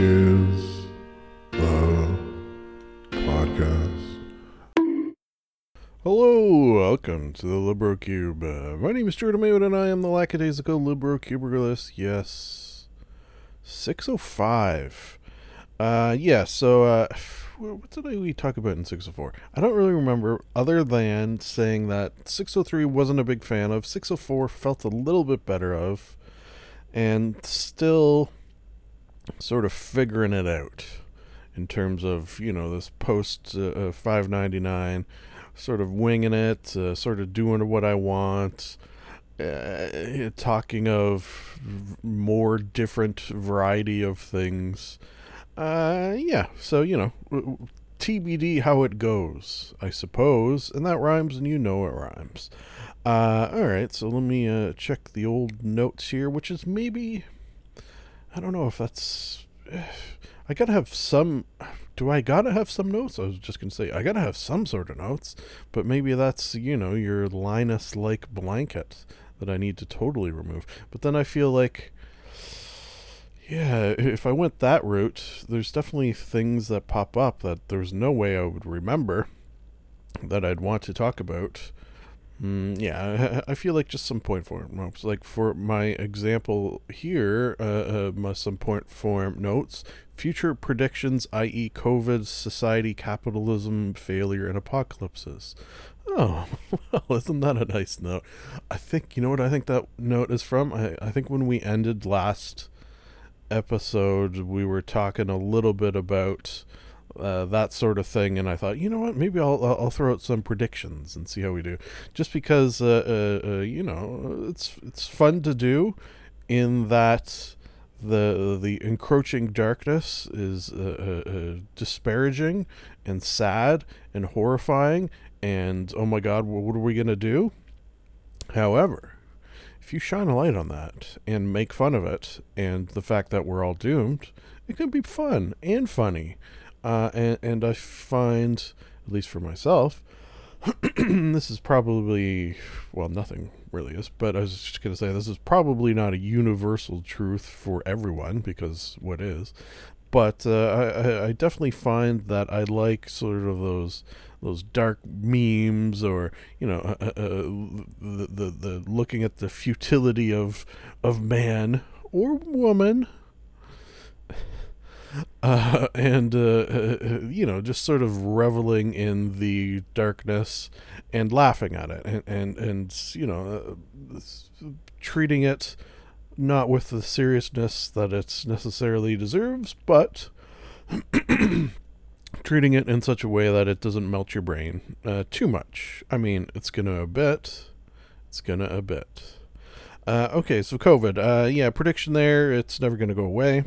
is the podcast. Hello, welcome to the Libro Cube. Uh, my name is Jordan Maywood, and I am the lackadaisical Libro. Yes, six oh five. Uh, yeah. So, uh, what did we talk about in six oh four? I don't really remember, other than saying that six oh three wasn't a big fan of. Six oh four felt a little bit better of, and still sort of figuring it out in terms of you know this post uh, 599 sort of winging it uh, sort of doing what i want uh, talking of more different variety of things. Uh yeah so you know tbd how it goes i suppose and that rhymes and you know it rhymes. Uh all right so let me uh check the old notes here which is maybe I don't know if that's. I gotta have some. Do I gotta have some notes? I was just gonna say I gotta have some sort of notes, but maybe that's you know your Linus like blanket that I need to totally remove. But then I feel like, yeah, if I went that route, there's definitely things that pop up that there's no way I would remember that I'd want to talk about. Mm, yeah, I feel like just some point form notes. Like for my example here, uh, uh, some point form notes, future predictions, i.e., COVID, society, capitalism, failure, and apocalypses. Oh, well, isn't that a nice note? I think, you know what I think that note is from? I, I think when we ended last episode, we were talking a little bit about uh, that sort of thing. And I thought, you know what, maybe I'll I'll throw out some predictions and see how we do. Just because, uh, uh, uh, you know, it's it's fun to do, in that the the encroaching darkness is disparaging and sad and horrifying. And oh my God, what are we gonna do? However, if you shine a light on that and make fun of it and the fact that we're all doomed, it can be fun and funny. Uh, and, and I find, at least for myself, this is probably, well, nothing really is, but I was just going to say this is probably not a universal truth for everyone because what is. But uh, I, I definitely find that I like sort of those those dark memes or you know uh, uh, uh the, the the looking at the futility of of man or woman uh, and uh, uh, you know just sort of reveling in the darkness and laughing at it and and, and you know uh, treating it not with the seriousness that it necessarily deserves but treating it in such a way that it doesn't melt your brain uh, too much. I mean it's gonna a bit it's gonna a bit uh, okay so covid yeah prediction there it's never gonna go away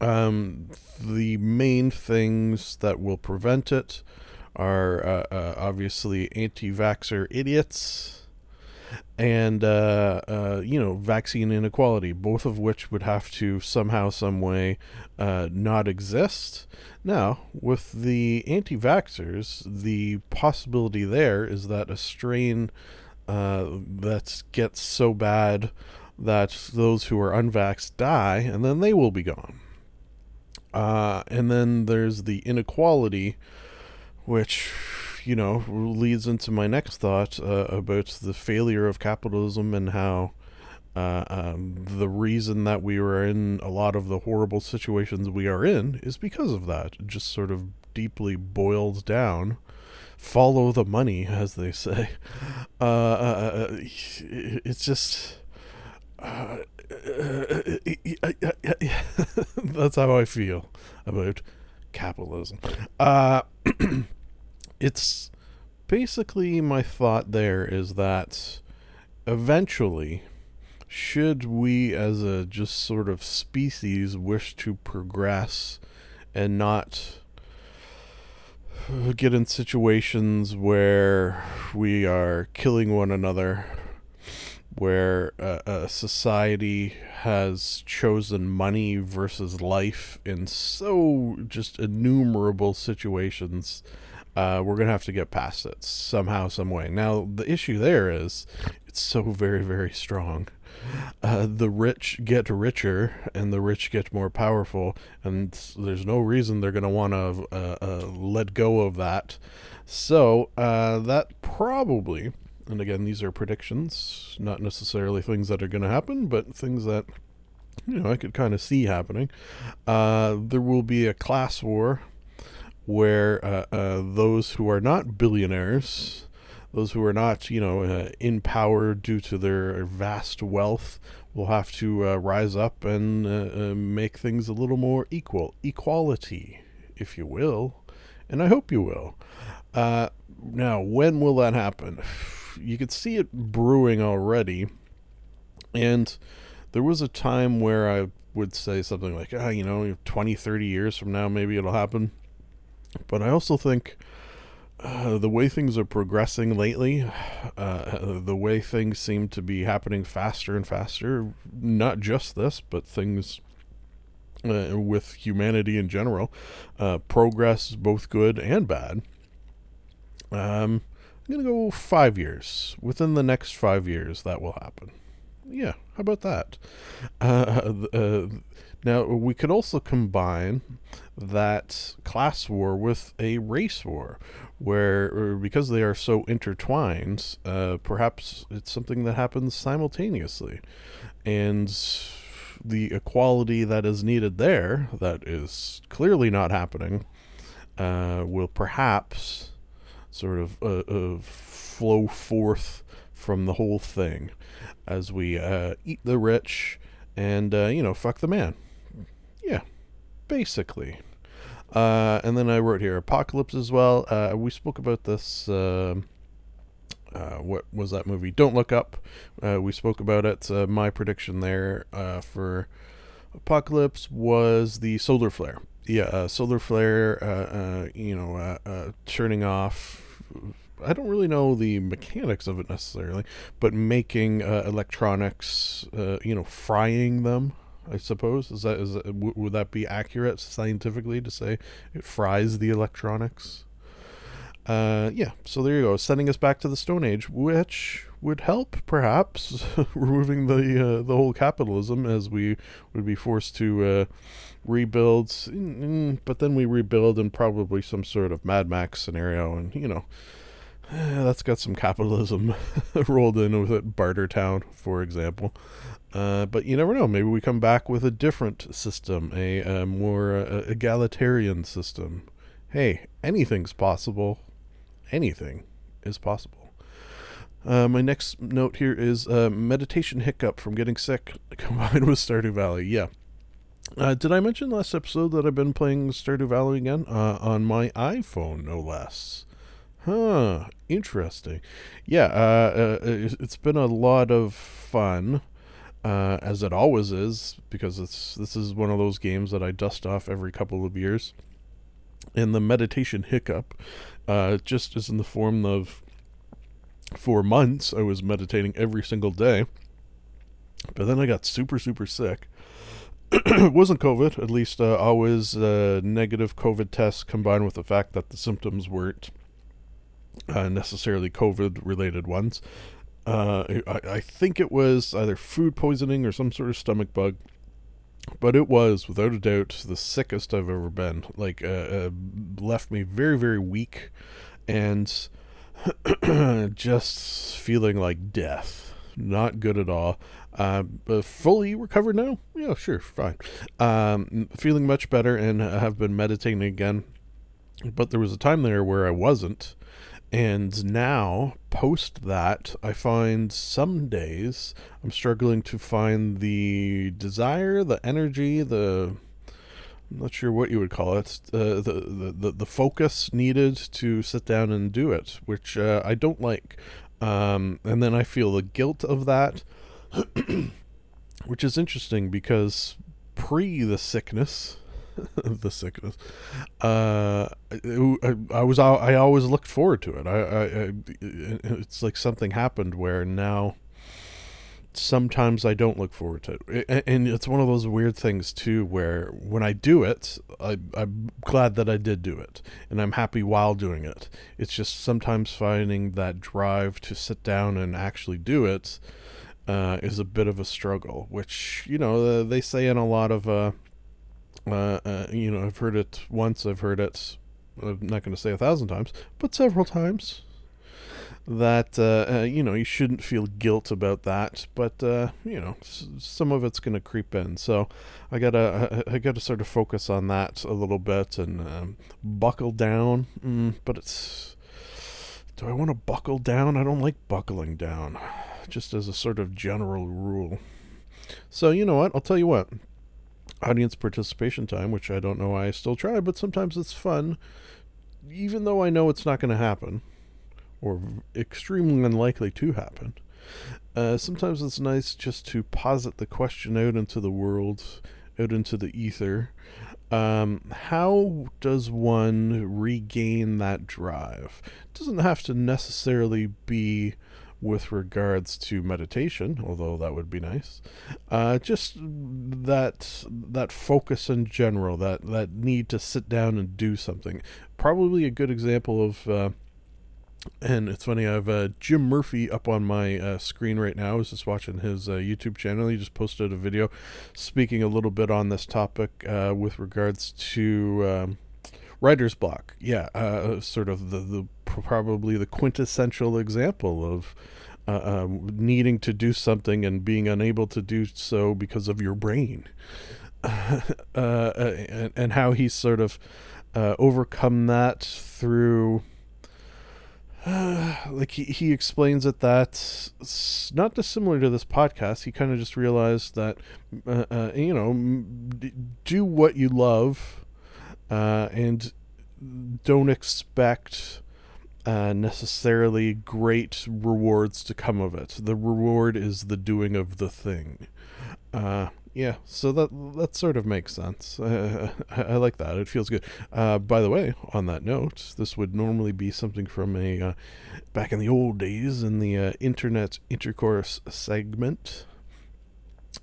um, the main things that will prevent it are uh, uh, obviously anti vaxxer idiots and, uh, uh, you know, vaccine inequality, both of which would have to somehow, some way uh, not exist. Now, with the anti vaxxers, the possibility there is that a strain uh, that gets so bad that those who are unvaxxed die, and then they will be gone. Uh, and then there's the inequality, which, you know, leads into my next thought uh, about the failure of capitalism and how uh, um, the reason that we are in a lot of the horrible situations we are in is because of that. Just sort of deeply boils down. Follow the money, as they say. Uh, uh, uh, it's just. That's how I feel about capitalism. Uh, it's basically my thought there is that eventually, should we as a just sort of species wish to progress and not get in situations where we are killing one another where uh, a society has chosen money versus life in so just innumerable situations uh, we're gonna have to get past it somehow some way now the issue there is it's so very very strong uh, the rich get richer and the rich get more powerful, and there's no reason they're to want to uh, uh, let go of that. So uh, that probably, and again, these are predictions, not necessarily things that are going to happen, but things that you know I could kind of see happening. Uh, there will be a class war where uh, uh, those who are not billionaires, those who are not, you know, uh, in power due to their vast wealth, will have to uh, rise up and uh, make things a little more equal, equality, if you will, and I hope you will. now, when will that happen? You could see it brewing already, and there was a time where I would say something like, ah, you know, 20, 30 years from now, maybe it'll happen. But I also think uh, the way things are progressing lately, uh, the way things seem to be happening faster and faster, not just this, but things uh, with humanity in general, uh, progress both good and bad. Um, I'm going to go five years. Within the next five years, that will happen. Yeah, how about that? Uh, uh, now, we could also combine that class war with a race war, where because they are so intertwined, uh, perhaps it's something that happens simultaneously. And the equality that is needed there, that is clearly not happening, uh, will perhaps sort of uh, uh flow forth from the whole thing as we uh, eat the rich and, uh, you know, fuck the man. Yeah, basically. Uh, and then I wrote here Apocalypse as well. Uh, we spoke about this. Uh, uh, what was that movie? Don't Look Up. Uh, we spoke about it. Uh, my prediction there for Apocalypse was the solar flare. Yeah, uh, solar flare. Uh, uh, you know, uh, uh, turning off. I don't really know the mechanics of it necessarily, but making uh, electronics, uh, you know, frying them I suppose is that is that, w- would that be accurate scientifically to say it fries the electronics? Uh, yeah. So there you go, sending us back to the Stone Age, which would help perhaps removing the uh, the whole capitalism as we would be forced to uh, rebuild. But then we rebuild in probably some sort of Mad Max scenario, and you know. that's got some capitalism rolled in with it. Barter Town, for example. Uh, but you never know. Maybe we come back with a different system, a, a more uh, egalitarian system. Hey, anything's possible. Anything is possible. Uh, my next note here is uh, meditation hiccup from getting sick combined with Stardew Valley. Yeah. Uh, did I mention last episode that I've been playing Stardew Valley again uh, on my iPhone, no less? Huh. Interesting. Yeah. Uh, it's been a lot of fun uh, as it always is, because it's this is one of those games that I dust off every couple of years. And the meditation hiccup, uh, just as in the form of for months I was meditating every single day, but then I got super super sick. it wasn't COVID, at least uh, always uh, negative COVID tests combined with the fact that the symptoms weren't uh, necessarily COVID related ones. Uh, I, I think it was either food poisoning or some sort of stomach bug. But it was, without a doubt, the sickest I've ever been. Like, uh, uh, left me very, very weak and just feeling like death. Not good at all. Uh, fully recovered now? Yeah, sure, fine. Um, feeling much better and I have been meditating again. But there was a time there where I wasn't. And now, post that, I find some days I'm struggling to find the desire, the energy, the I'm not sure what you would call it, uh, the, the the focus needed to sit down and do it, which uh, I don't like. Um, and then I feel the guilt of that, which is interesting because pre the sickness, the sickness. Uh, I, I, was I always looked forward to it. I, I, I, it's like something happened where now sometimes I don't look forward to it, and it's one of those weird things too, where when I do it, I, I'm glad that I did do it, and I'm happy while doing it. It's just sometimes finding that drive to sit down and actually do it uh, is a bit of a struggle, which you know they say in a lot of. Uh, uh, uh, you know, I've heard it once. I've heard it. I'm not going to say a thousand times, but several times. That uh, uh, you know you shouldn't feel guilt about that, but uh, you know s- some of it's going to creep in. So I gotta I, I gotta sort of focus on that a little bit and um, buckle down. Mm, but it's do I want to buckle down? I don't like buckling down, just as a sort of general rule. So you know what? I'll tell you what audience participation time, which I don't know why I still try, but sometimes it's fun, even though I know it's not going to happen or extremely unlikely to happen. Uh, sometimes it's nice just to posit the question out into the world, out into the ether. Um, how does one regain that drive? It doesn't have to necessarily be with regards to meditation, although that would be nice. Uh, just that that focus in general, that that need to sit down and do something. Probably a good example of. Uh, and it's funny, I have uh, Jim Murphy up on my uh, screen right now. I was just watching his uh, YouTube channel. He just posted a video speaking a little bit on this topic uh, with regards to um, writer's block. Yeah, uh, sort of the, the probably the quintessential example of uh, um, needing to do something and being unable to do so because of your brain. Uh, and, and how he's sort of uh, overcome that through like he, he explains that s- not dissimilar to this podcast he kind of just realized that uh, uh, you know do what you love uh, and don't expect uh, necessarily great rewards to come of it the reward is the doing of the thing uh, yeah, so that that sort of makes sense. Uh, I, I like that. It feels good. Uh, by the way, on that note, this would normally be something from a uh, back in the old days in the internet intercourse segment.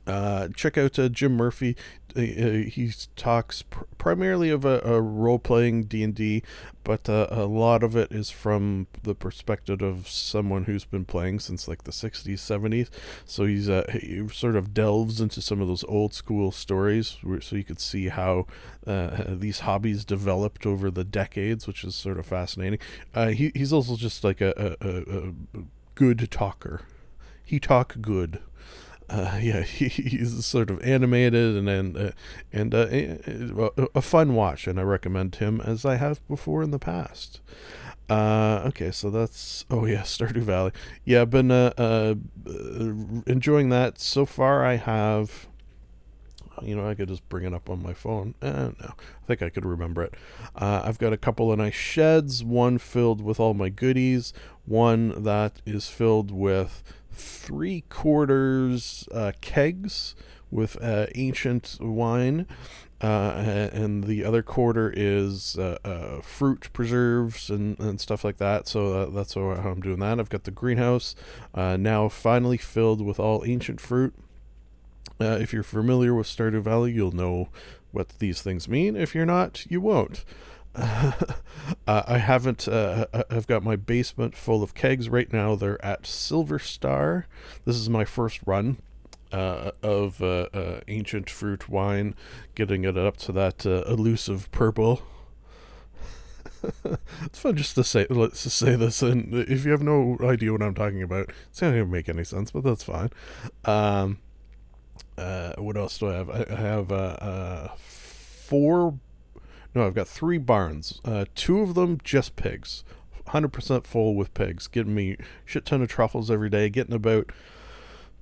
Uh, check out uh, Jim Murphy. Uh, uh, he talks pr- primarily of a, a role-playing D&D, but uh, a lot of it is from the perspective of someone who's been playing since like the 60s, 70s. So he's uh, he sort of delves into some of those old school stories, where, so you could see how these hobbies developed over the decades, which is sort of fascinating. He he's also just like a, a, a good talker. He talk good uh, yeah, he, he's sort of animated and and uh, and uh, a, fun watch, and I recommend him as I have before in the past. Uh, okay, so that's oh yeah, Stardew Valley. Yeah, I've been uh, uh, enjoying that so far. I have. You know, I could just bring it up on my phone. No, I think I could remember it. I've got a couple of nice sheds. One filled with all my goodies. One that is filled with three quarters uh, kegs with uh, ancient wine, uh, and the other quarter is uh, uh, fruit preserves and, and stuff like that. So uh, that's how I'm doing that. I've got the greenhouse now finally filled with all ancient fruit. if you're familiar with Stardew Valley, you'll know what these things mean. If you're not, you won't. uh, I haven't. Uh, I've got my basement full of kegs right now. They're at Silver Star. This is my first run uh, of uh, uh, ancient fruit wine, getting it up to that uh, elusive purple. it's fun just to say let's just say this, and if you have no idea what I'm talking about, it's not gonna make any sense, but that's fine. Um, uh, what else do I have? I, I have uh, uh, four no, I've got three barns. Uh, two of them just pigs, hundred percent full with pigs, getting me shit ton of truffles every day, getting about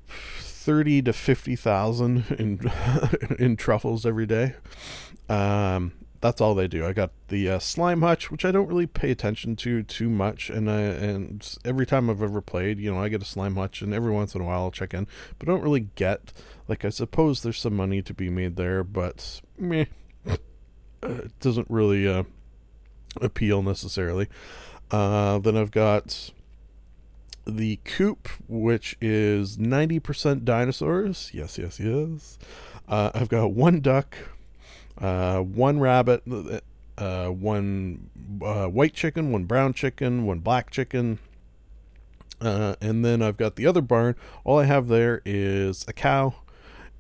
thirty to fifty thousand in in truffles every day. Um, that's all they do. I got the uh, slime hutch, which I don't really pay attention to too much, and I, and every time I've ever played, you know, I get a slime hutch, and every once in a while I'll check in, but don't really get like I suppose there's some money to be made there, but meh it doesn't really uh, appeal necessarily. Uh, then I've got the coop, which is 90% dinosaurs. Yes, yes, yes. Uh, I've got one duck, uh, one rabbit, uh, one uh, white chicken, one brown chicken, one black chicken, and then I've got the other barn. All I have there is a cow,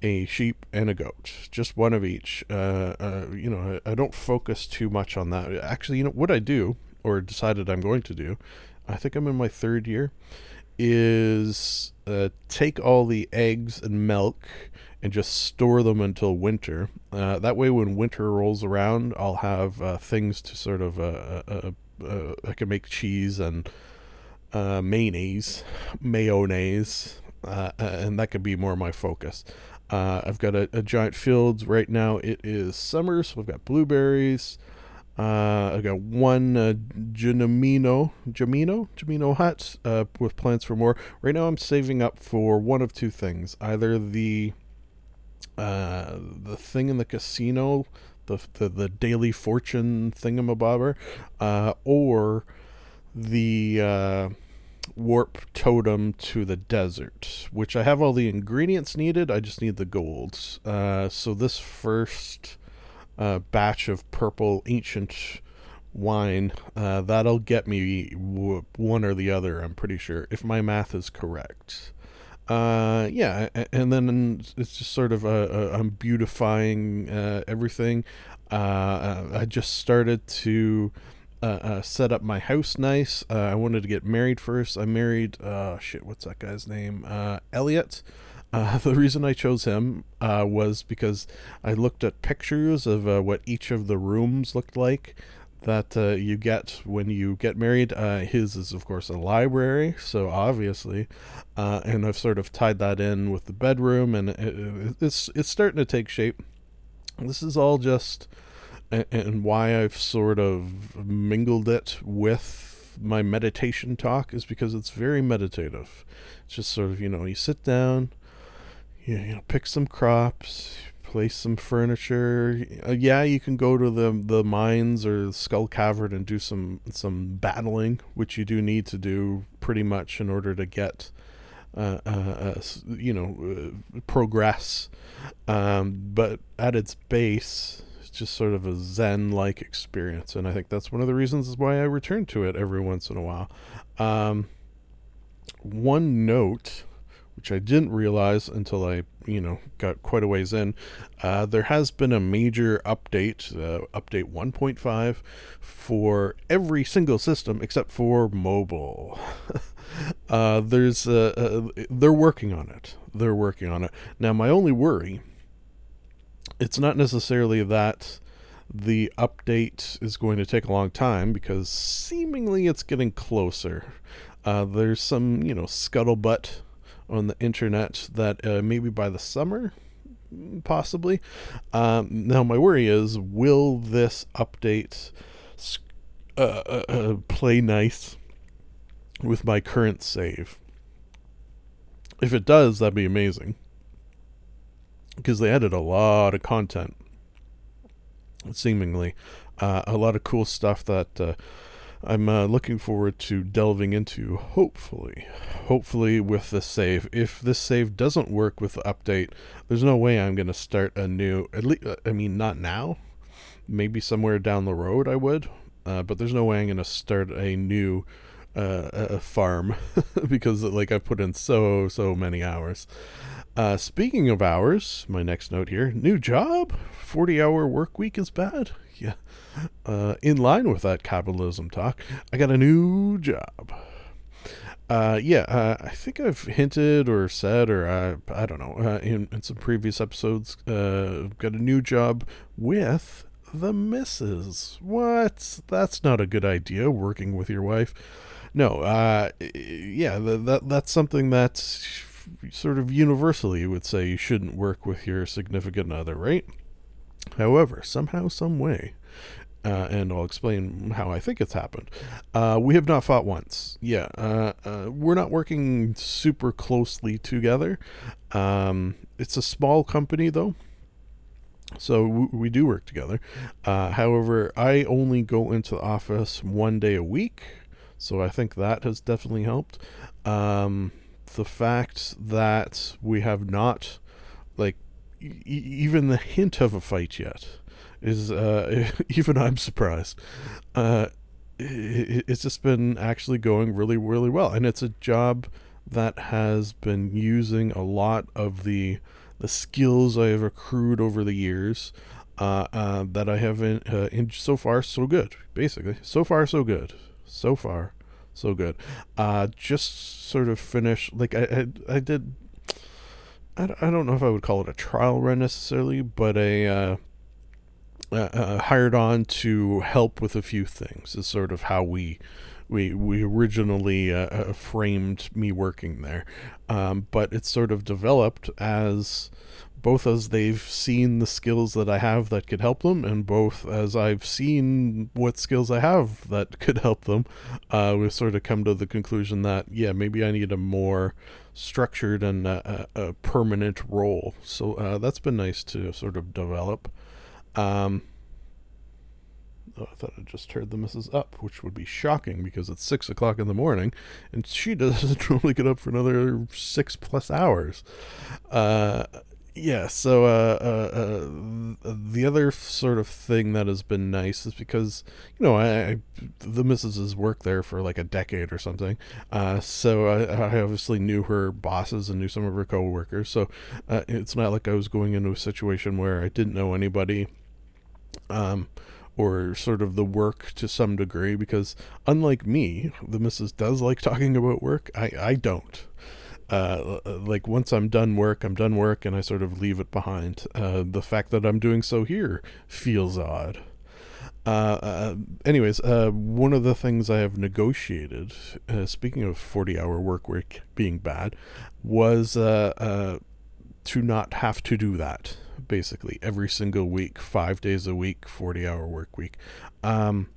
a sheep, and a goat. Just one of each. Uh, uh, you know, I, I, don't focus too much on that. Actually, you know, what I do, or decided I'm going to do, I think I'm in my third year, is uh, take all the eggs and milk and just store them until winter. Uh, that way, when winter rolls around, I'll have uh, things to sort of, I can make cheese and uh, mayonnaise, mayonnaise, uh, and that could be more my focus. Uh, I've got a, a, giant field right now. It is summer, so I've got blueberries. Uh, I've got one uh, Jamino, Jamino, Jamino hut uh, with plans for more. Right now, I'm saving up for one of two things: either the uh, the thing in the casino, the the, the daily fortune thingamabobber, uh, or the uh, warp totem to the desert, which I have all the ingredients needed. I just need the golds. Uh, so this first uh, batch of purple ancient wine, uh, that'll get me w- one or the other. I'm pretty sure, if my math is correct. Uh, yeah, and then it's just sort of a, a I'm beautifying uh, everything. Uh, I just started to uh, uh, set up my house nice. Uh, I wanted to get married first. I married, uh, shit, what's that guy's name? Uh, Elliot. Uh, the reason I chose him uh, was because I looked at pictures of uh, what each of the rooms looked like that uh, you get when you get married. Uh, his is, of course, a library, so obviously, uh, and I've sort of tied that in with the bedroom, and it, it's it's starting to take shape. This is all just and, why I've sort of mingled it with my meditation talk is because it's very meditative. It's just sort of, you know, you sit down, you, you know, pick some crops, place some furniture. Uh, yeah, you can go to the the mines or the skull cavern and do some some battling, which you do need to do pretty much in order to get uh, uh, uh, you know, uh, progress. Um, but at its base, just sort of a zen like experience and i think that's one of the reasons why i return to it every once in a while. Um, one note which i didn't realize until i you know got quite a ways in uh, there has been a major update uh, update 1.5 for every single system except for mobile. Uh, there's uh, uh, they're working on it. They're working on it. Now my only worry it's not necessarily that the update is going to take a long time because seemingly it's getting closer. Uh, there's some, you know, scuttlebutt on the internet that uh, maybe by the summer, possibly. Um, now, my worry is will this update uh, uh, uh, play nice with my current save? If it does, that'd be amazing because they added a lot of content, seemingly. Uh, a lot of cool stuff that uh, I'm uh, looking forward to delving into, hopefully. Hopefully, with this save. If this save doesn't work with the update, there's no way I'm going to start a new. At least, I mean, not now. Maybe somewhere down the road I would. Uh, but there's no way I'm going to start a new uh, a farm because, like, I put in so, so many hours. Uh, speaking of hours, my next note here new job, 40 hour work week is bad. Yeah. Uh, in line with that capitalism talk, I got a new job. Uh, yeah, uh, I think I've hinted or said, or I, I don't know, uh, in, in some previous episodes, uh, got a new job with the missus. What? That's not a good idea, working with your wife. No, uh, yeah, that, that's something that's sort of universally you would say you shouldn't work with your significant other, right? However, somehow, some way, uh, and I'll explain how I think it's happened. Uh, we have not fought once. Yeah, uh, uh we're not working super closely together. Um, it's a small company though. So we, we do work together. Uh, however, I only go into the office one day a week, so I think that has definitely helped. Um, the fact that we have not, like, e- even the hint of a fight yet is, uh, even I'm surprised. Uh, it's just been actually going really, really well. And it's a job that has been using a lot of the the skills I have accrued over the years uh, uh, that I have in, uh, in so far so good. Basically, so far so good. So far so good. Uh, just sort of finished like I I, I did. I, I don't know if I would call it a trial run necessarily, but a uh, uh, uh, hired on to help with a few things. Is sort of how we we we originally uh, uh, framed me working there, um, but it's sort of developed as both as they've seen the skills that I have that could help them, and both as I've seen what skills I have that could help them, uh, we've sort of come to the conclusion that yeah, maybe I need a more structured and uh, a, a permanent role. So uh, that's been nice to sort of develop. Um, Oh, I thought I just heard the missus up, which would be shocking because it's six o'clock in the morning, and she doesn't normally get up for another six plus hours. Uh, yeah. So uh, uh, uh, the other sort of thing that has been nice is because you know I, I the missus has worked there for like a decade or something, uh, so I, I, obviously knew her bosses and knew some of her coworkers. So uh, it's not like I was going into a situation where I didn't know anybody. Um, or sort of the work to some degree because unlike me the missus does like talking about work i i don't uh, like once i'm done work i'm done work and i sort of leave it behind. Uh, the fact that i'm doing so here feels odd. Uh, uh anyways, uh, one of the things I have negotiated, speaking of 40 hour work week being bad, was to not have to do that basically every single week, five days a week, 40 hour work week. Um,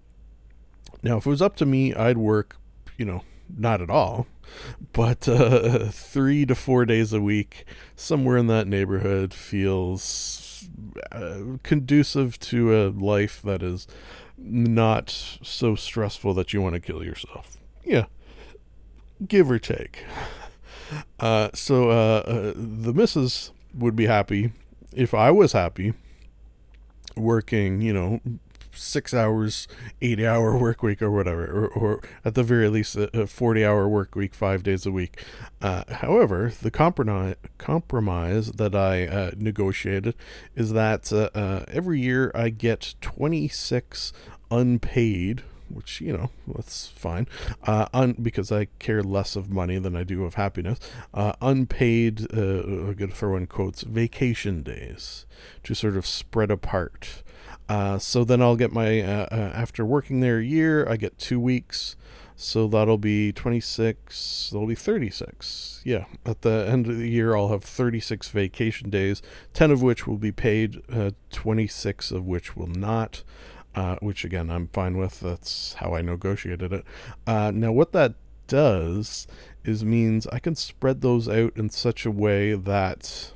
now, if it was up to me, I'd work, you know, not at all, but uh, three to four days a week, somewhere in that neighborhood, feels uh, conducive to a life that is not so stressful that you want to kill yourself. Yeah, give or take. Uh, so uh, uh, the missus would be happy if I was happy working, you know, six hours, eight hour work week or whatever, or, or at the very least a, a 40 hour work week, five days a week. Uh, however, the compromise, compromise that I uh, negotiated is that uh, uh every year I get 26 unpaid which you know that's fine uh, un- because i care less of money than i do of happiness uh, unpaid uh, i'm going to throw in quotes vacation days to sort of spread apart uh, so then i'll get my uh, uh, after working there a year i get two weeks so that'll be 26 that'll be 36 yeah at the end of the year i'll have 36 vacation days 10 of which will be paid uh, 26 of which will not uh, which again I'm fine with. That's how I negotiated it. Uh, now, what that does is means I can spread those out in such a way that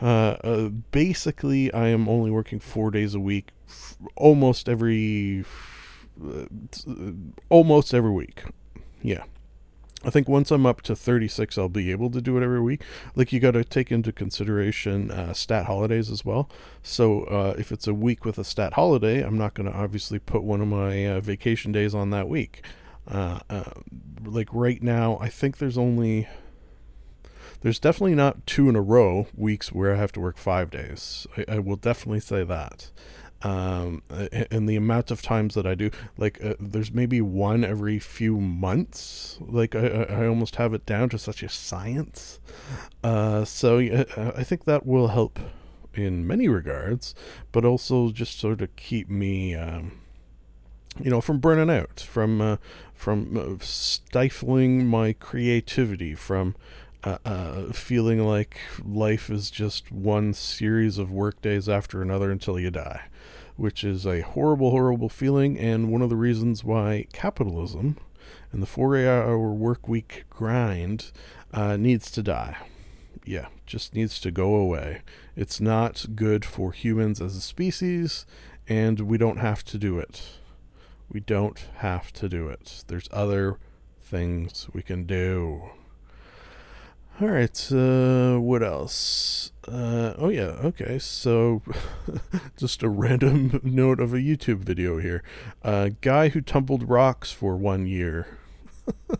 uh, uh basically I am only working four days a week, f- almost every, uh, almost every week. Yeah, I think once I'm up to 36, I'll be able to do it every week. Like you got to take into consideration uh, stat holidays as well. So uh, if it's a week with a stat holiday, I'm not going to obviously put one of my uh, vacation days on that week. Uh, like right now, I think there's only there's definitely not two in a row weeks where I have to work five days. I, I will definitely say that um, and the amount of times that I do, like, uh, there's maybe one every few months. Like, I, I almost have it down to such a science. Uh, so I think that will help in many regards, but also just sort of keep me, um, you know, from burning out, from uh, from uh, stifling my creativity, from uh, uh, feeling like life is just one series of work days after another until you die which is a horrible, horrible feeling, and one of the reasons why capitalism and the four hour work week grind uh, needs to die. Yeah, just needs to go away. It's not good for humans as a species, and we don't have to do it. We don't have to do it. There's other things we can do. All right. Uh, what else? Uh, oh yeah. Okay. So, just a random note of a YouTube video here. A uh, guy who tumbled rocks for one year.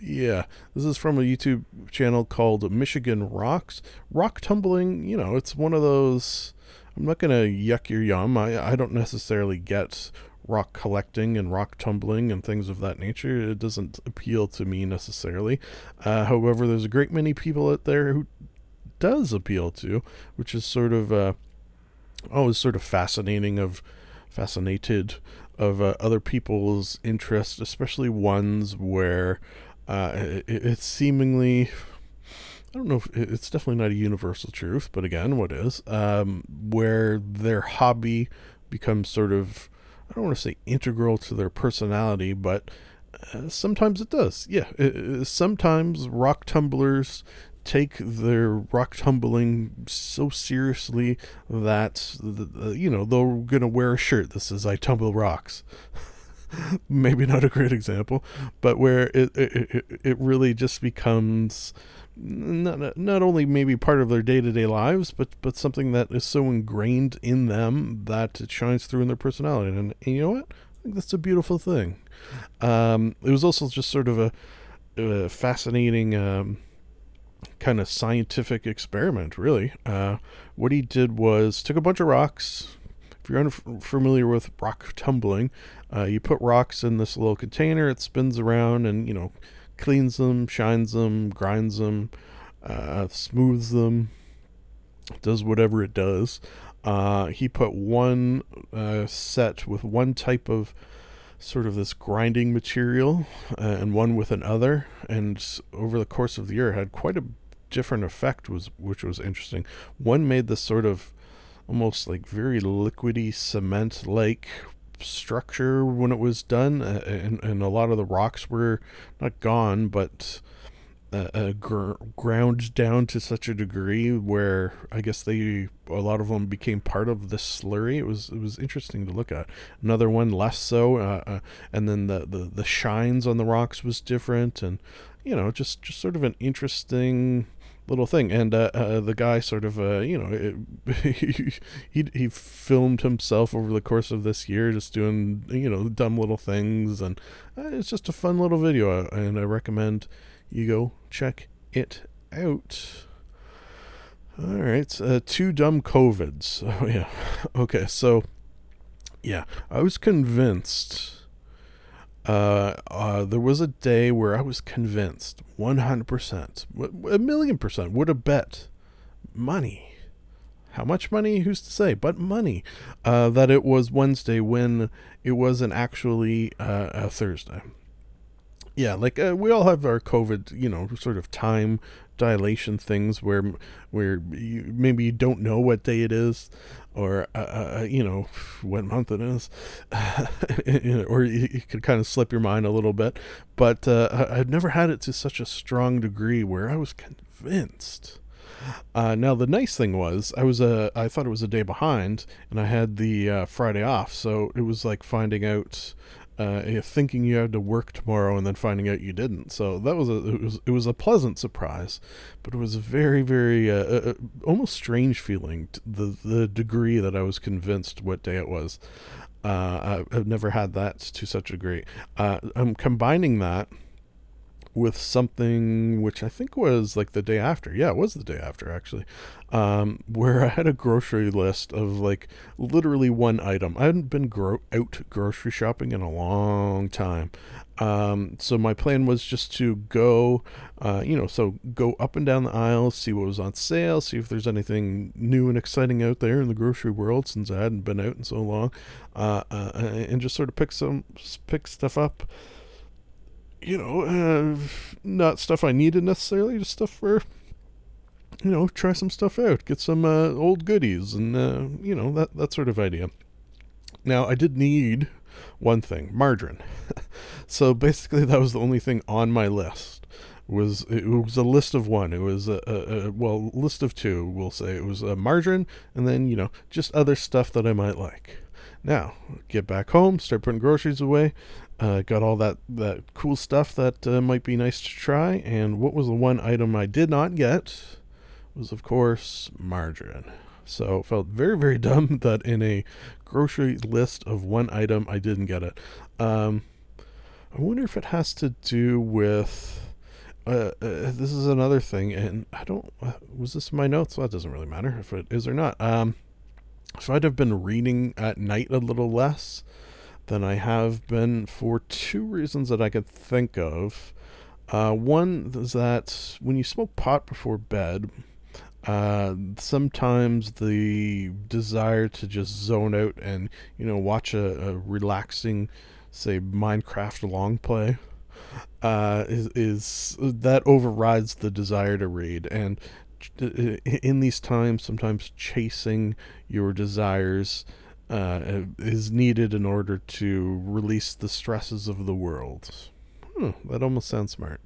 yeah, this is from a YouTube channel called Michigan Rocks. Rock tumbling, you know, it's one of those. I'm not gonna yuck your yum. I I don't necessarily get rock collecting and rock tumbling and things of that nature. It doesn't appeal to me necessarily. Uh, however, there's a great many people out there who does appeal to, which is sort of uh, always sort of fascinating of fascinated of uh, other people's interests, especially ones where uh, it, it's seemingly. I don't know if it's definitely not a universal truth, but again, what is? Um, where their hobby becomes sort of don't want to say integral to their personality, but uh, sometimes it does. Yeah, it, sometimes rock tumblers take their rock tumbling so seriously that you know they're gonna wear a shirt that says "I tumble rocks." Maybe not a great example, but where it it, it really just becomes not not only maybe part of their day to day lives, but but something that is so ingrained in them that it shines through in their personality. And, and you know what? I think that's a beautiful thing. Um, it was also just sort of a, a fascinating um, kind of scientific experiment, really. Uh, what he did was took a bunch of rocks. If you're unfamiliar with rock tumbling, uh, you put rocks in this little container. It spins around, and you know cleans them, shines them, grinds them, uh, smooths them, does whatever it does. Uh, he put one uh, set with one type of sort of this grinding material uh, and one with another, and over the course of the year had quite a different effect, was which was interesting. One made this sort of almost like very liquidy cement like structure when it was done, uh, and, and a lot of the rocks were not gone, but uh, uh, gr- ground down to such a degree where I guess they a lot of them became part of the slurry. It was it was interesting to look at. Another one less so, uh, uh, and then the, the the shines on the rocks was different, and you know just just sort of an interesting little thing. And uh, uh, the guy sort of, uh, you know, it, he he filmed himself over the course of this year, just doing you know dumb little things, and uh, it's just a fun little video, and I recommend you go check it out. All right, uh, two dumb covids. Oh yeah, okay, so yeah, I was convinced uh, uh, there was a day where I was convinced 100%, a million percent, would have bet money. How much money? Who's to say? But money. Uh, that it was Wednesday when it wasn't actually uh, a Thursday. Yeah, like uh, we all have our COVID, you know, sort of time dilation things where where you, maybe you don't know what day it is or uh, uh, uh you know what month it is or you, you can kind of slip your mind a little bit. But uh, i've never had it to such a strong degree where i was convinced. Uh, now the nice thing was I was a I thought it was a day behind and I had the uh, Friday off, so it was like finding out uh, thinking you had to work tomorrow and then finding out you didn't. So that was a it was it was a pleasant surprise, but it was a very very uh, uh, uh almost strange feeling. the the degree that I was convinced what day it was. Uh, I've never had that to such a degree. Uh, I'm combining that with something which I think was like the day after. Yeah, it was the day after actually, um, where I had a grocery list of like literally one item. I hadn't been gro- out grocery shopping in a long time. Um, so my plan was just to go, uh, you know, so go up and down the aisles, see what was on sale, see if there's anything new and exciting out there in the grocery world since I hadn't been out in so long, uh, uh, and just sort of pick some pick stuff up you know, uh, not stuff I needed necessarily, just stuff for, you know, try some stuff out, get some uh, old goodies, and uh, you know that that sort of idea. Now, I did need one thing, margarine. so basically, that was the only thing on my list. was it was a list of one. It was a, a, a well list of two. We'll say it was a margarine, and then you know just other stuff that I might like. Now, get back home, start putting groceries away. Uh, got all that, that cool stuff that uh, might be nice to try. And what was the one item I did not get? Was, of course, margarine. So felt very, very dumb that in a grocery list of one item, I didn't get it. Um, I wonder if it has to do with. Uh, uh, this is another thing, and I don't. Uh, was this in my notes? Well, it doesn't really matter if it is or not. Um, so I'd have been reading at night a little less than I have been for two reasons that I could think of. Uh, one is that when you smoke pot before bed, uh, sometimes the desire to just zone out and you know watch a, a relaxing, say Minecraft long play, uh, is, is that overrides the desire to read and in these times, sometimes chasing your desires uh, is needed in order to release the stresses of the world. Hmm, that almost sounds smart.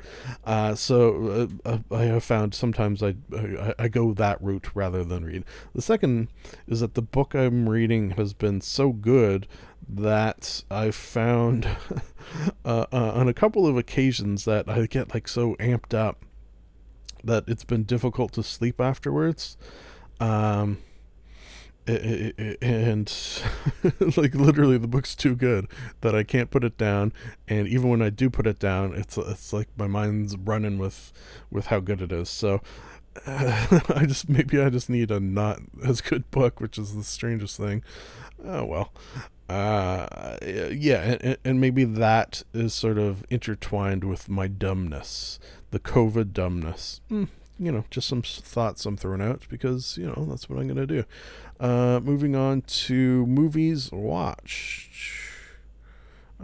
Uh, so uh, uh I have found sometimes I, I, I go that route rather than read. The second is that the book I'm reading has been so good that I've found uh, uh, on a couple of occasions that I get like so amped up that it's been difficult to sleep afterwards. Um, and like literally the book's too good that I can't put it down and even when I do put it down it's it's like my mind's running with with how good it is. So uh, I just maybe I just need a not as good book which is the strangest thing. Oh well. Uh yeah and, and maybe that is sort of intertwined with my dumbness the COVID dumbness. Mm, you know, just some thoughts I'm throwing out because, you know, that's what I'm going to do. Uh, moving on to movies watched.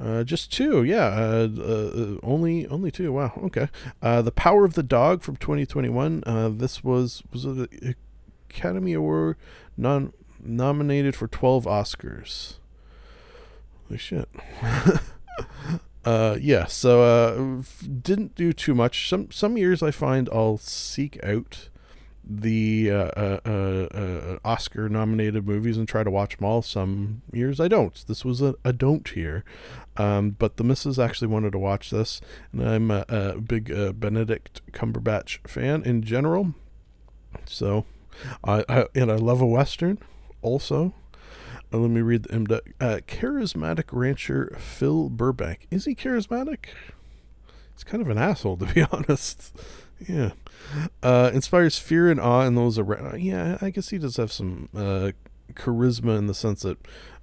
Uh, just two, yeah. Uh, uh, only, only two. Wow. Okay. Uh, the Power of the Dog from 2021. Uh, this was was it Academy Award non nominated for 12 Oscars. Holy shit. Uh, yeah, so uh, didn't do too much. Some some years I find I'll seek out the uh, uh, uh, uh Oscar nominated movies and try to watch them all. Some years I don't. This was a, a don't here. Um, but the missus actually wanted to watch this, and I'm a, a big Benedict Cumberbatch fan in general. So, I, I and I love a western also. Uh, let me read the MDUC. Uh, charismatic rancher Phil Burbank. Is he charismatic? He's kind of an asshole, to be honest. Yeah. Uh, inspires fear and awe in those around. Yeah, I guess he does have some uh, charisma in the sense that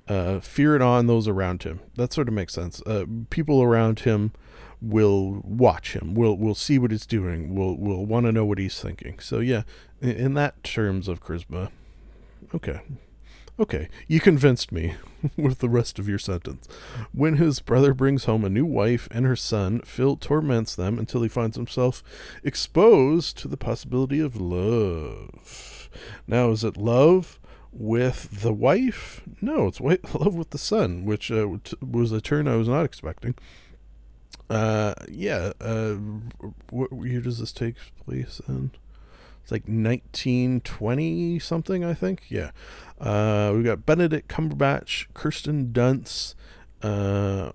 uh, fear and awe in those around him. That sort of makes sense. Uh, people around him will watch him. Will will see what he's doing. Will will want to know what he's thinking. So yeah, in, in that terms of charisma, okay, Okay, you convinced me with the rest of your sentence. When his brother brings home a new wife and her son, Phil torments them until he finds himself exposed to the possibility of love. Now, is it love with the wife? No, it's love with the son, which uh, was a turn I was not expecting. Uh, yeah. Uh, year does this take place in? It's like 1920 something, I think. Yeah. Uh, we got Benedict Cumberbatch, Kirsten Dunst. Uh,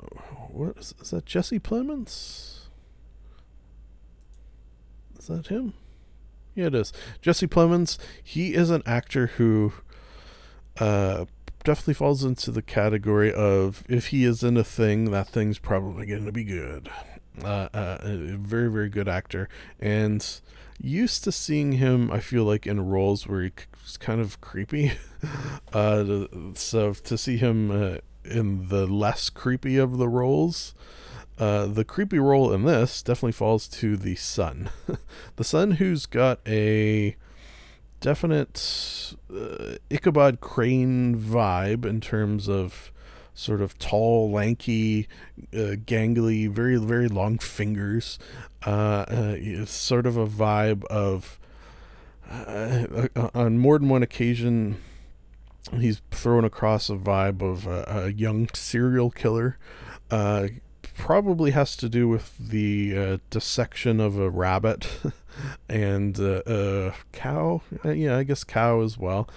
what is, is that? Jesse Plemons? Is that him? Yeah, it is. Jesse Plemons. He is an actor who uh, definitely falls into the category of if he is in a thing, that thing's probably going to be good. Uh, uh, a very, very good actor. And used to seeing him, I feel like, in roles where he's kind of creepy. uh, so to see him uh, in the less creepy of the roles, uh, the creepy role in this definitely falls to the son. the son who's got a definite uh, Ichabod Crane vibe in terms of sort of tall, lanky, uh, gangly, very very long fingers. Uh, uh, sort of a vibe of. Uh, on more than one occasion, he's thrown across a vibe of a, young serial killer. Probably has to do with the uh, dissection of a rabbit and uh, cow. Yeah, I guess cow as well.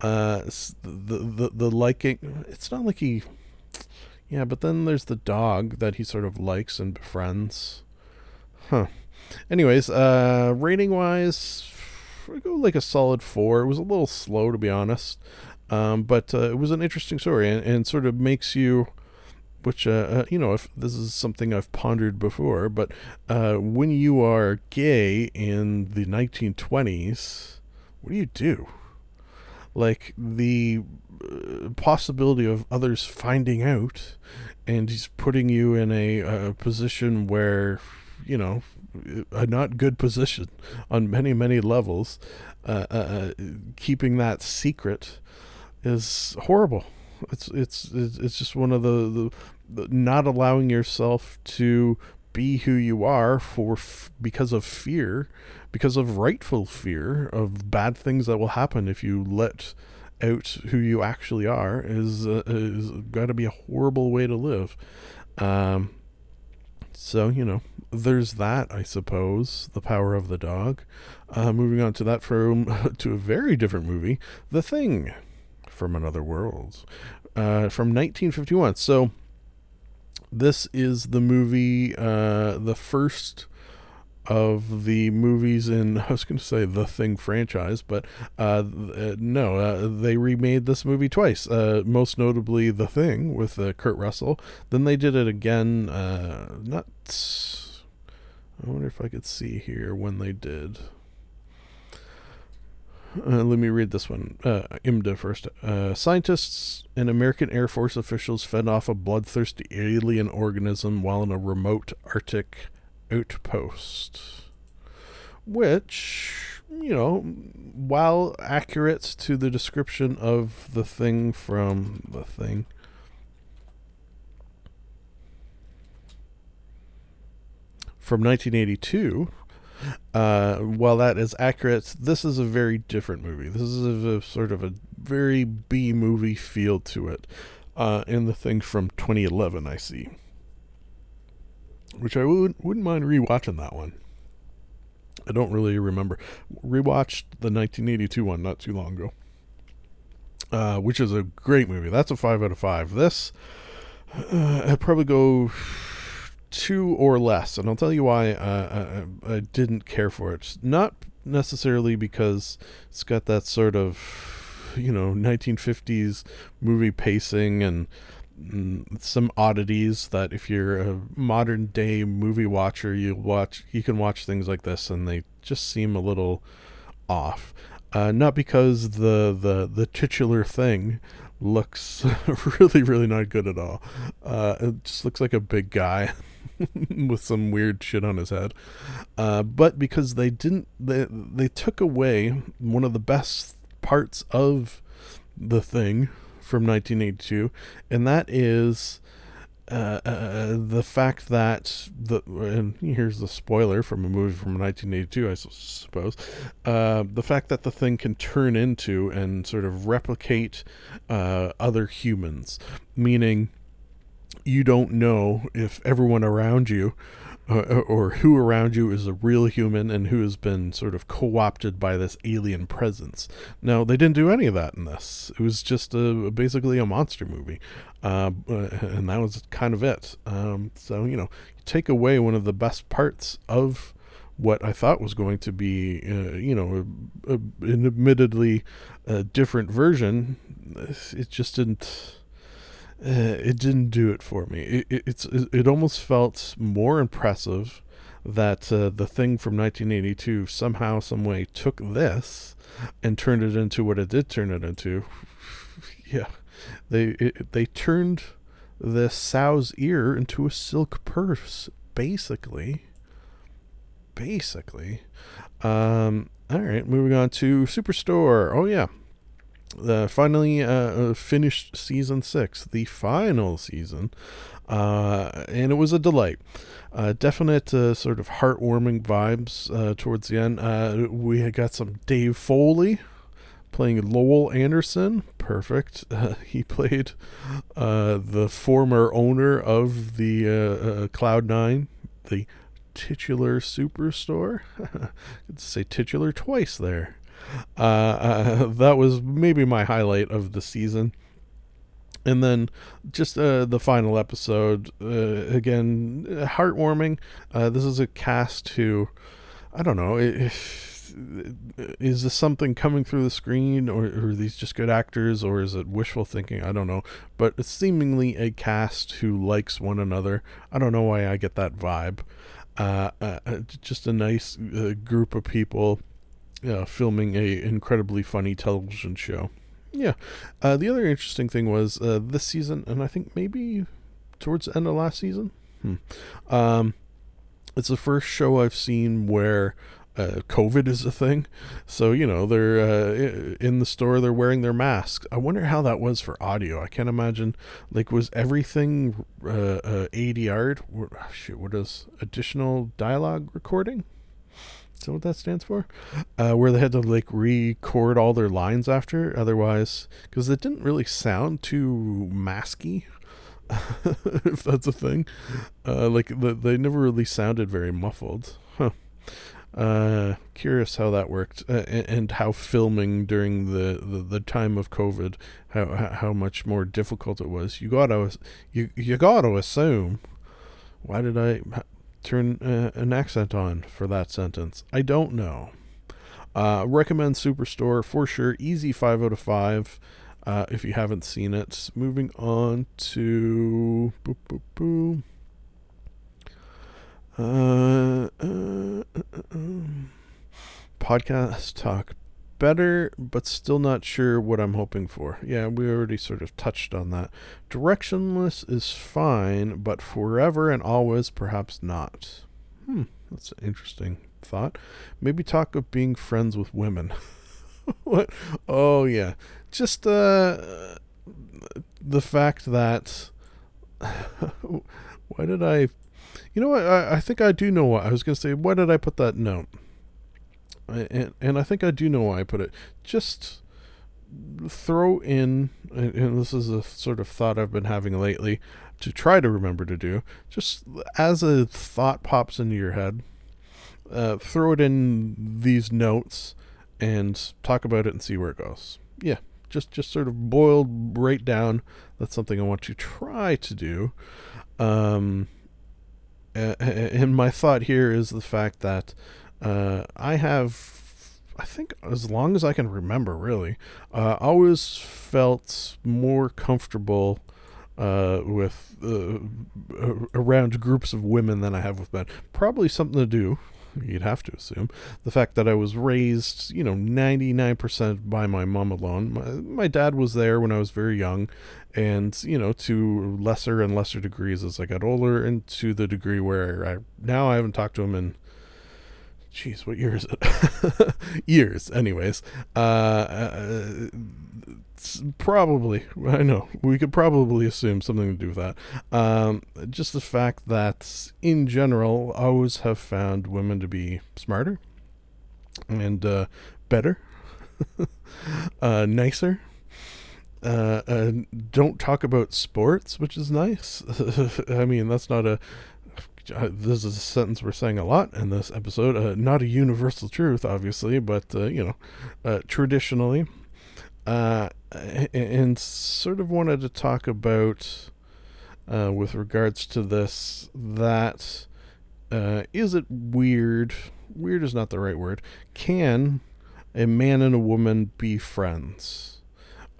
The, the the liking. It's not like he. Yeah, but then there's the dog that he sort of likes and befriends. Huh. Anyways, uh, rating wise, I go like a solid four. It was a little slow to be honest, um, but uh, it was an interesting story and, and sort of makes you which uh, uh, you know if this is something I've pondered before, but uh, when you are gay in the 1920s, what do you do? Like the possibility of others finding out, and he's putting you in a, a position where you know a not good position on many many levels. Uh, uh, keeping that secret is horrible it's it's it's just one of the, the, the not allowing yourself to be who you are for f- because of fear, because of rightful fear of bad things that will happen if you let out who you actually are is uh, is got to be a horrible way to live. Um, so you know, there's that. I suppose the power of the dog. Uh, moving on to that from to a very different movie, The Thing from Another World, uh, from 1951. So this is the movie, uh, the first of the movies in I was going to say the Thing franchise, but uh, uh, no, uh, they remade this movie twice. Uh, most notably, The Thing with uh, Kurt Russell. Then they did it again. Not. I wonder if I could see here when they did. Uh, let me read this one. Uh, IMDb first. Uh, scientists and American Air Force officials fed off a bloodthirsty alien organism while in a remote Arctic outpost. Which, you know, while accurate to the description of the thing from the thing, from 1982, uh, while that is accurate, this is a very different movie. This is a, a sort of a very B movie feel to it. Uh, in the thing from 2011, I see. Which I would, wouldn't mind rewatching that one. I don't really remember. Rewatched the 1982 one not too long ago. Uh, which is a great movie. That's a 5 out of 5. This, uh, I'd probably go two or less, and I'll tell you why uh, I, I, didn't care for it. Not necessarily because it's got that sort of, you know, 1950s movie pacing and some oddities that if you're a modern day movie watcher, you watch you can watch things like this and they just seem a little off. Uh, not because the the the titular thing looks really really not good at all. Uh, it just looks like a big guy with some weird shit on his head. Uh, but because they didn't, they they took away one of the best parts of the thing from 1982, and that is. Uh, uh, the fact that the and here's the spoiler from a movie from 1982, I suppose. Uh, the fact that the thing can turn into and sort of replicate uh, other humans, meaning you don't know if everyone around you uh, or who around you is a real human and who has been sort of co-opted by this alien presence. Now they didn't do any of that in this. It was just a, basically a monster movie, uh, and that was kind of it. Um, so you know, you take away one of the best parts of what I thought was going to be, uh, you know, an admittedly uh, different version. It just didn't uh, it didn't do it for me. It, it, it's it almost felt more impressive that uh, the thing from 1982 somehow, some way took this and turned it into what it did turn it into. yeah, they it, they turned the sow's ear into a silk purse, basically. Basically. Um, all right, moving on to Superstore. Oh yeah, uh, finally uh, uh, finished season six, the final season, uh, and it was a delight. Uh, definite uh, sort of heartwarming vibes towards the end. we had got some Dave Foley playing Lowell Anderson. Perfect. He played the former owner of the uh, Cloud9, the titular superstore. Could say titular twice there. Uh, uh, that was maybe my highlight of the season. And then just uh, the final episode, uh, again, heartwarming. Uh, this is a cast who, I don't know, if, is this something coming through the screen, or, or, are these just good actors, or is it wishful thinking? I don't know. But it's seemingly a cast who likes one another. I don't know why I get that vibe. Uh, uh, uh just a nice group of people filming a incredibly funny television show. Yeah. Uh, the other interesting thing was uh, this season, and I think maybe towards the end of last season. Hmm. Um, it's the first show I've seen where uh, COVID is a thing. So you know they're uh, in the store, they're wearing their masks. I wonder how that was for audio. I can't imagine. Like, was everything uh, uh ADR? What, shoot, what is additional dialogue recording? Is that what that stands for? Uh, where they had to like record all their lines after, otherwise, because it didn't really sound too masky, if that's a thing. Uh, like the, they never really sounded very muffled. Huh. Uh, curious how that worked, uh, and, and, how filming during the, the, the time of COVID, how how much more difficult it was. You gotta you you gotta assume. Why did I? Turn uh, an accent on for that sentence? I don't know. Uh, recommend Superstore for sure. Easy 5 out of 5 uh, if you haven't seen it. Moving on to. Boop, boop, boop. Uh, uh, uh, um, podcast talk better, but still not sure what I'm hoping for. Yeah, we already sort of touched on that. Directionless is fine, but forever and always perhaps not. Hmm, that's an interesting thought. Maybe talk of being friends with women. what? Oh yeah, just uh, the fact that. why did I? You know what? I, I think I do know what I was going to say. Why did I put that note? And, and I think I do know why I put it. Just throw in, and this is a sort of thought I've been having lately to try to remember to do. Just as a thought pops into your head, uh, throw it in these notes and talk about it and see where it goes. Yeah, just just sort of boiled right down. That's something I want to try to do. Um, and my thought here is the fact that uh, I have, I think, as long as I can remember, really, uh, always felt more comfortable uh, with uh, around groups of women than I have with men. Probably something to do. You'd have to assume the fact that I was raised, you know, 99% by my mom alone. My, my dad was there when I was very young, and you know to lesser and lesser degrees as I got older, and to the degree where I now I haven't talked to him in Jeez, what year is it? Years, anyways. Uh, uh, probably, I know, we could probably assume something to do with that. Um, just the fact that, in general, I always have found women to be smarter and uh, better, uh, nicer. Uh, uh, don't talk about sports, which is nice. I mean, that's not a uh, this is a sentence we're saying a lot in this episode. Uh, not a universal truth, obviously, but uh, you know, uh, traditionally, uh, and sort of wanted to talk about uh, with regards to this that is it weird? Weird is not the right word. Can a man and a woman be friends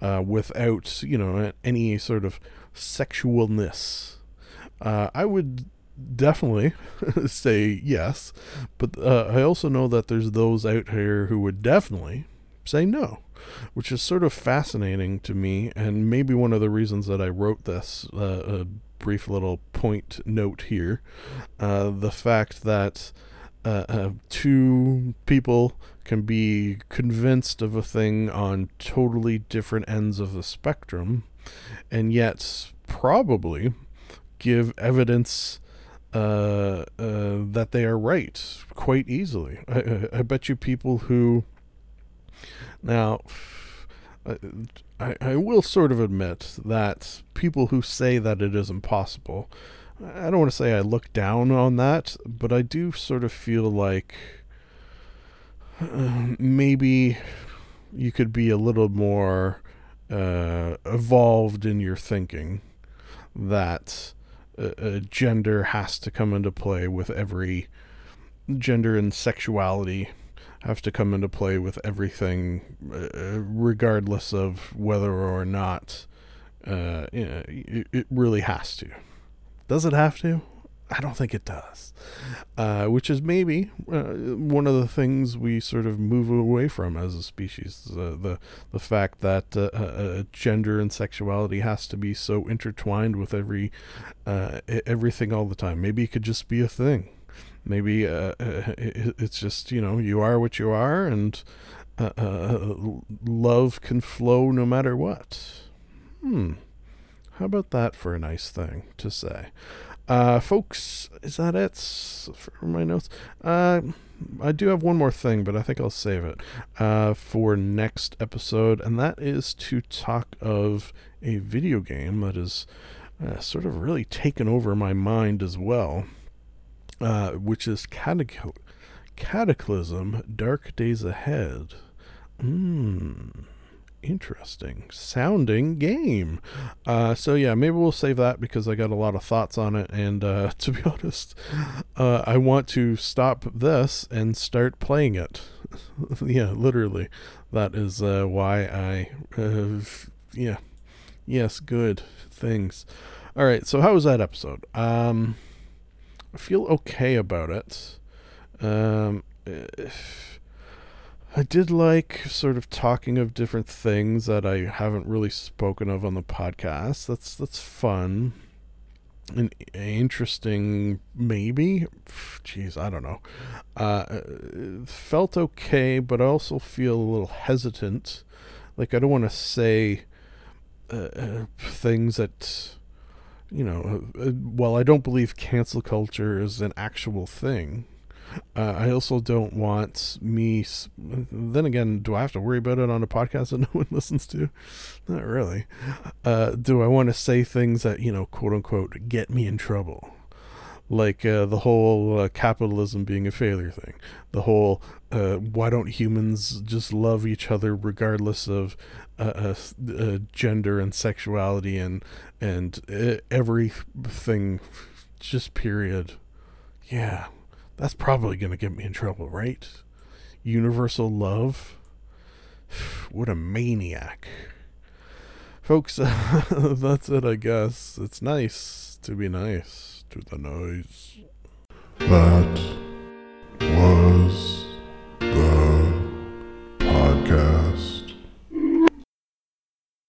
without you know any sort of sexualness? I would definitely say yes, but uh, I also know that there's those out here who would definitely say no, which is sort of fascinating to me, and maybe one of the reasons that I wrote this uh, a brief little point note here. Uh, the fact that uh, uh, two people can be convinced of a thing on totally different ends of the spectrum, and yet probably give evidence uh, uh, that they are right quite easily. I, I, bet you people who Now, I, I will sort of admit that people who say that it is impossible, I don't want to say I look down on that, but I do sort of feel like uh, maybe you could be a little more uh, evolved in your thinking that uh, gender has to come into play with every gender and sexuality have to come into play with everything, uh, regardless of whether or not uh, you know, it, it, really has to. Does it have to? I don't think it does. Uh, which is maybe uh, one of the things we sort of move away from as a species. the the fact that uh, uh, gender and sexuality has to be so intertwined with every everything all the time. Maybe it could just be a thing maybe uh, uh it's just you know you are what you are and uh, uh, love can flow no matter what hmm how about that for a nice thing to say uh, folks is that it for my notes uh, i do have one more thing but i think i'll save it uh, for next episode and that is to talk of a video game that is sort of really taken over my mind as well uh, which is Catac- Cataclysm Dark Days Ahead. Hmm. Interesting sounding game. Uh, so yeah, maybe we'll save that because I got a lot of thoughts on it, and uh, to be honest, uh, I want to stop this and start playing it. yeah, literally, that is uh, why I. yeah, yes, good things. All right, so how was that episode? Um, I feel okay about it. Um, I did like sort of talking of different things that I haven't really spoken of on the podcast. That's that's fun and interesting, maybe. Jeez, I don't know. Uh, felt okay, but I also feel a little hesitant. Like I don't want to say uh, uh, things that you know, uh, uh, while I don't believe cancel culture is an actual thing, uh, I also don't want me. Then again, do I have to worry about it on a podcast that no one listens to? Not really. Uh, do I want to say things that you know, quote unquote, get me in trouble? Like uh, the whole uh, capitalism being a failure thing, the whole why don't humans just love each other regardless of uh, uh, gender and sexuality and and uh, everything, just period. Yeah, that's probably going to get me in trouble, right? Universal love. What a maniac. Folks, uh, that's it, I guess. It's nice to be nice to the noise. That was.